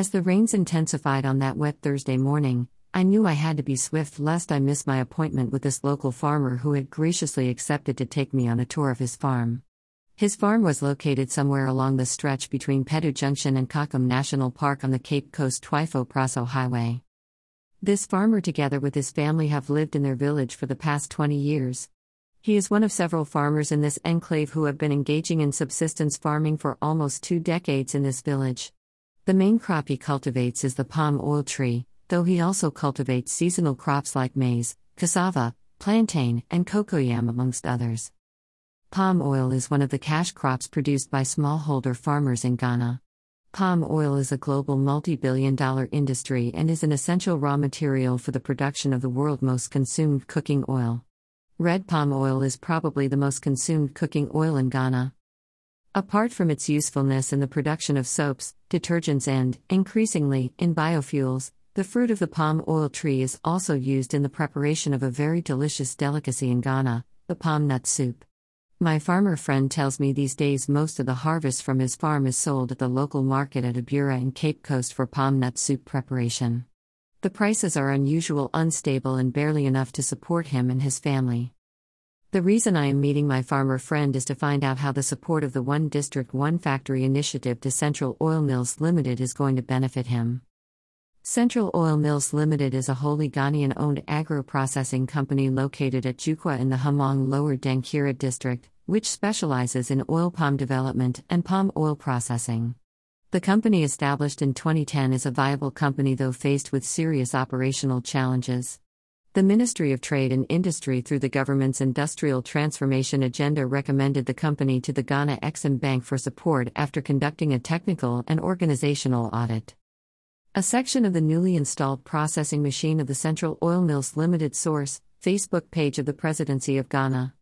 As the rains intensified on that wet Thursday morning, I knew I had to be swift lest I miss my appointment with this local farmer who had graciously accepted to take me on a tour of his farm. His farm was located somewhere along the stretch between Pedu Junction and Kakum National Park on the Cape Coast Twifo Praso Highway. This farmer, together with his family, have lived in their village for the past 20 years. He is one of several farmers in this enclave who have been engaging in subsistence farming for almost two decades in this village. The main crop he cultivates is the palm oil tree, though he also cultivates seasonal crops like maize, cassava, plantain, and cocoyam, amongst others. Palm oil is one of the cash crops produced by smallholder farmers in Ghana. Palm oil is a global multi billion dollar industry and is an essential raw material for the production of the world's most consumed cooking oil. Red palm oil is probably the most consumed cooking oil in Ghana. Apart from its usefulness in the production of soaps, detergents, and, increasingly, in biofuels, the fruit of the palm oil tree is also used in the preparation of a very delicious delicacy in Ghana, the palm nut soup. My farmer friend tells me these days most of the harvest from his farm is sold at the local market at Abura in Cape Coast for palm nut soup preparation. The prices are unusual, unstable, and barely enough to support him and his family. The reason I am meeting my farmer friend is to find out how the support of the One District One Factory initiative to Central Oil Mills Limited is going to benefit him. Central Oil Mills Limited is a wholly Ghanaian owned agro processing company located at Jukwa in the Hemang Lower Denkyira district, which specializes in oil palm development and palm oil processing. The company established in 2010 is a viable company though faced with serious operational challenges. The Ministry of Trade and Industry, through the government's industrial transformation agenda, recommended the company to the Ghana Exim Bank for support after conducting a technical and organizational audit. A section of the newly installed processing machine of the Central Oil Mills Limited source, Facebook page of the Presidency of Ghana.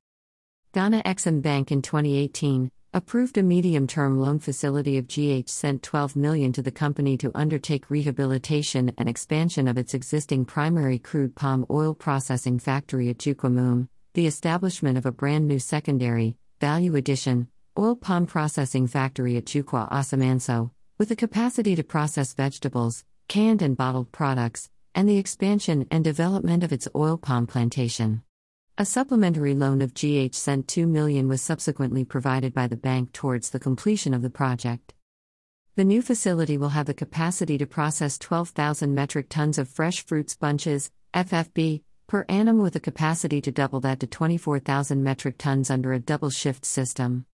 Ghana Exim Bank in 2018 approved a medium-term loan facility of GH sent 12 million to the company to undertake rehabilitation and expansion of its existing primary crude palm oil processing factory at Jukwamum, the establishment of a brand new secondary, value addition, oil palm processing factory at Jukwa Asamanso, with the capacity to process vegetables, canned and bottled products, and the expansion and development of its oil palm plantation. A supplementary loan of GH cent 2 million was subsequently provided by the bank towards the completion of the project. The new facility will have the capacity to process 12,000 metric tons of fresh fruits bunches, FFB, per annum with a capacity to double that to 24,000 metric tons under a double shift system.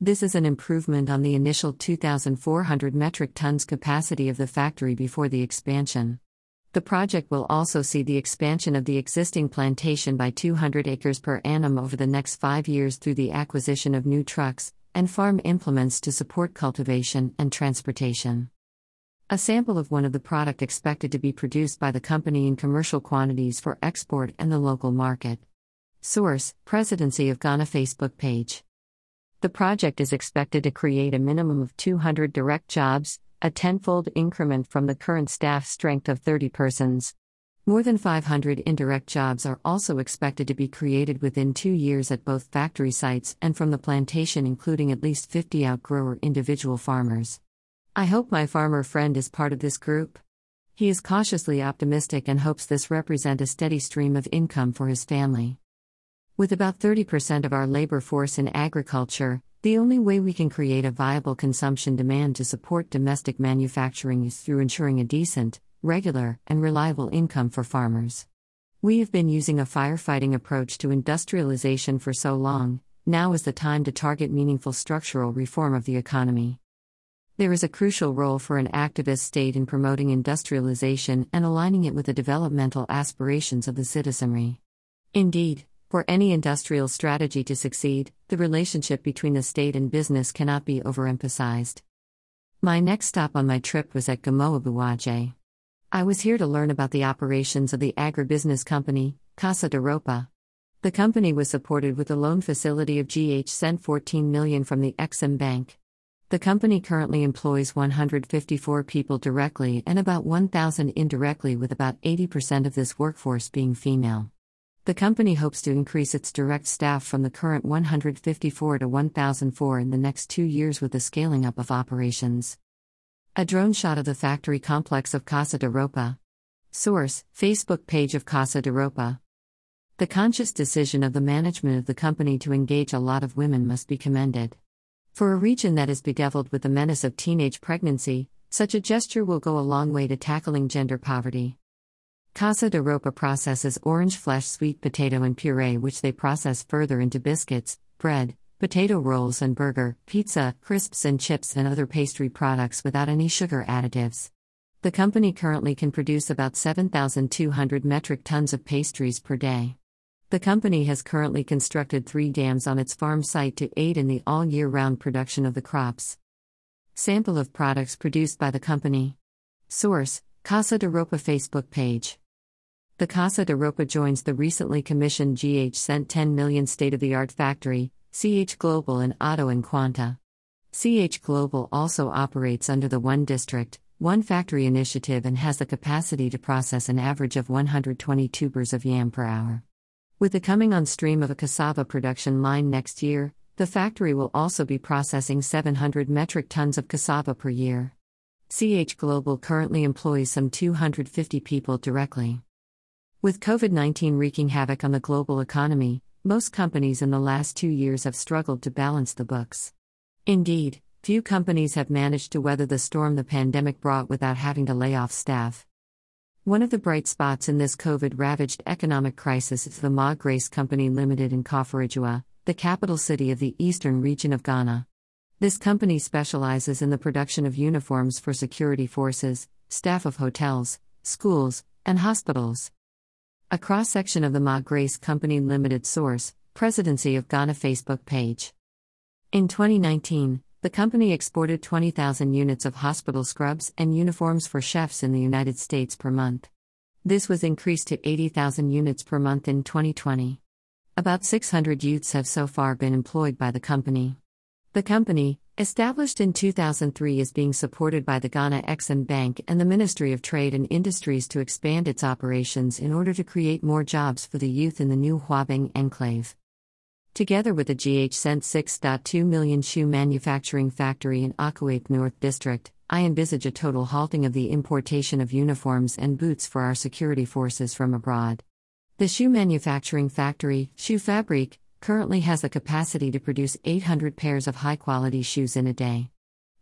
This is an improvement on the initial 2,400 metric tons capacity of the factory before the expansion. The project will also see the expansion of the existing plantation by 200 acres per annum over the next five years through the acquisition of new trucks and farm implements to support cultivation and transportation. A sample of one of the product expected to be produced by the company in commercial quantities for export and the local market. Source Presidency of Ghana Facebook page. The project is expected to create a minimum of 200 direct jobs, a tenfold increment from the current staff strength of 30 persons. More than 500 indirect jobs are also expected to be created within two years at both factory sites and from the plantation, including at least 50 outgrower individual farmers. I hope my farmer friend is part of this group. He is cautiously optimistic and hopes this represent a steady stream of income for his family. With about 30% of our labor force in agriculture, the only way we can create a viable consumption demand to support domestic manufacturing is through ensuring a decent, regular, and reliable income for farmers. We have been using a firefighting approach to industrialization for so long, now is the time to target meaningful structural reform of the economy. There is a crucial role for an activist state in promoting industrialization and aligning it with the developmental aspirations of the citizenry. Indeed, for any industrial strategy to succeed, the relationship between the state and business cannot be overemphasized. My next stop on my trip was at Gomoa Buaje. I was here to learn about the operations of the agribusiness company, Casa de Ropa. The company was supported with a loan facility of GH sent 14 million from the Exim Bank. The company currently employs 154 people directly and about 1,000 indirectly, with about 80% of this workforce being female. The company hopes to increase its direct staff from the current 154 to 1,004 in the next two years with the scaling up of operations. A drone shot of the factory complex of Casa de Ropa. Source Facebook page of Casa de Ropa. The conscious decision of the management of the company to engage a lot of women must be commended. For a region that is bedeviled with the menace of teenage pregnancy, such a gesture will go a long way to tackling gender poverty. Casa de Ropa processes orange flesh sweet potato and puree, which they process further into biscuits, bread, potato rolls, and burger, pizza, crisps, and chips, and other pastry products without any sugar additives. The company currently can produce about 7,200 metric tons of pastries per day. The company has currently constructed three dams on its farm site to aid in the all year round production of the crops. Sample of products produced by the company. Source Casa de Ropa Facebook page. The Casa de Ropa joins the recently commissioned GH Cent 10 million state of the art factory, CH Global in Otto and Quanta. CH Global also operates under the One District, One Factory initiative and has the capacity to process an average of 120 tubers of yam per hour. With the coming on stream of a cassava production line next year, the factory will also be processing 700 metric tons of cassava per year. CH Global currently employs some 250 people directly. With COVID 19 wreaking havoc on the global economy, most companies in the last two years have struggled to balance the books. Indeed, few companies have managed to weather the storm the pandemic brought without having to lay off staff. One of the bright spots in this COVID ravaged economic crisis is the Ma Grace Company Limited in Koforidua, the capital city of the eastern region of Ghana. This company specializes in the production of uniforms for security forces, staff of hotels, schools, and hospitals. A cross section of the Ma Grace Company Limited source, Presidency of Ghana Facebook page. In 2019, the company exported 20,000 units of hospital scrubs and uniforms for chefs in the United States per month. This was increased to 80,000 units per month in 2020. About 600 youths have so far been employed by the company. The company, established in 2003, is being supported by the Ghana Exim Bank and the Ministry of Trade and Industries to expand its operations in order to create more jobs for the youth in the new Juaben enclave. Together with the GH Cent 6.2 million shoe manufacturing factory in Akwabe North District, I envisage a total halting of the importation of uniforms and boots for our security forces from abroad. The shoe manufacturing factory, Shoe Fabrique, currently has the capacity to produce 800 pairs of high quality shoes in a day.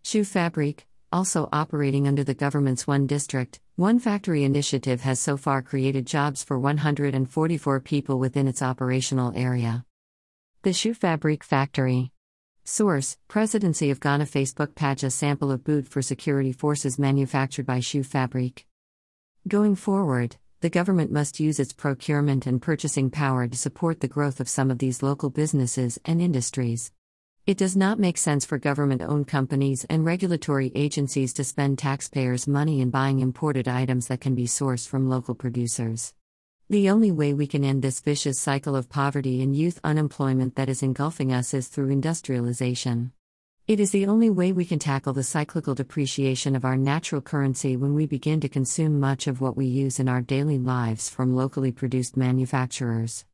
Shoe Fabrique, also operating under the government's One District, One Factory initiative, has so far created jobs for 144 people within its operational area. The Shoe Fabrique Factory. Source Presidency of Ghana Facebook page a sample of boot for security forces manufactured by Shoe Fabrique. Going forward, the government must use its procurement and purchasing power to support the growth of some of these local businesses and industries. It does not make sense for government owned companies and regulatory agencies to spend taxpayers' money in buying imported items that can be sourced from local producers. The only way we can end this vicious cycle of poverty and youth unemployment that is engulfing us is through industrialization. It is the only way we can tackle the cyclical depreciation of our natural currency when we begin to consume much of what we use in our daily lives from locally produced manufacturers.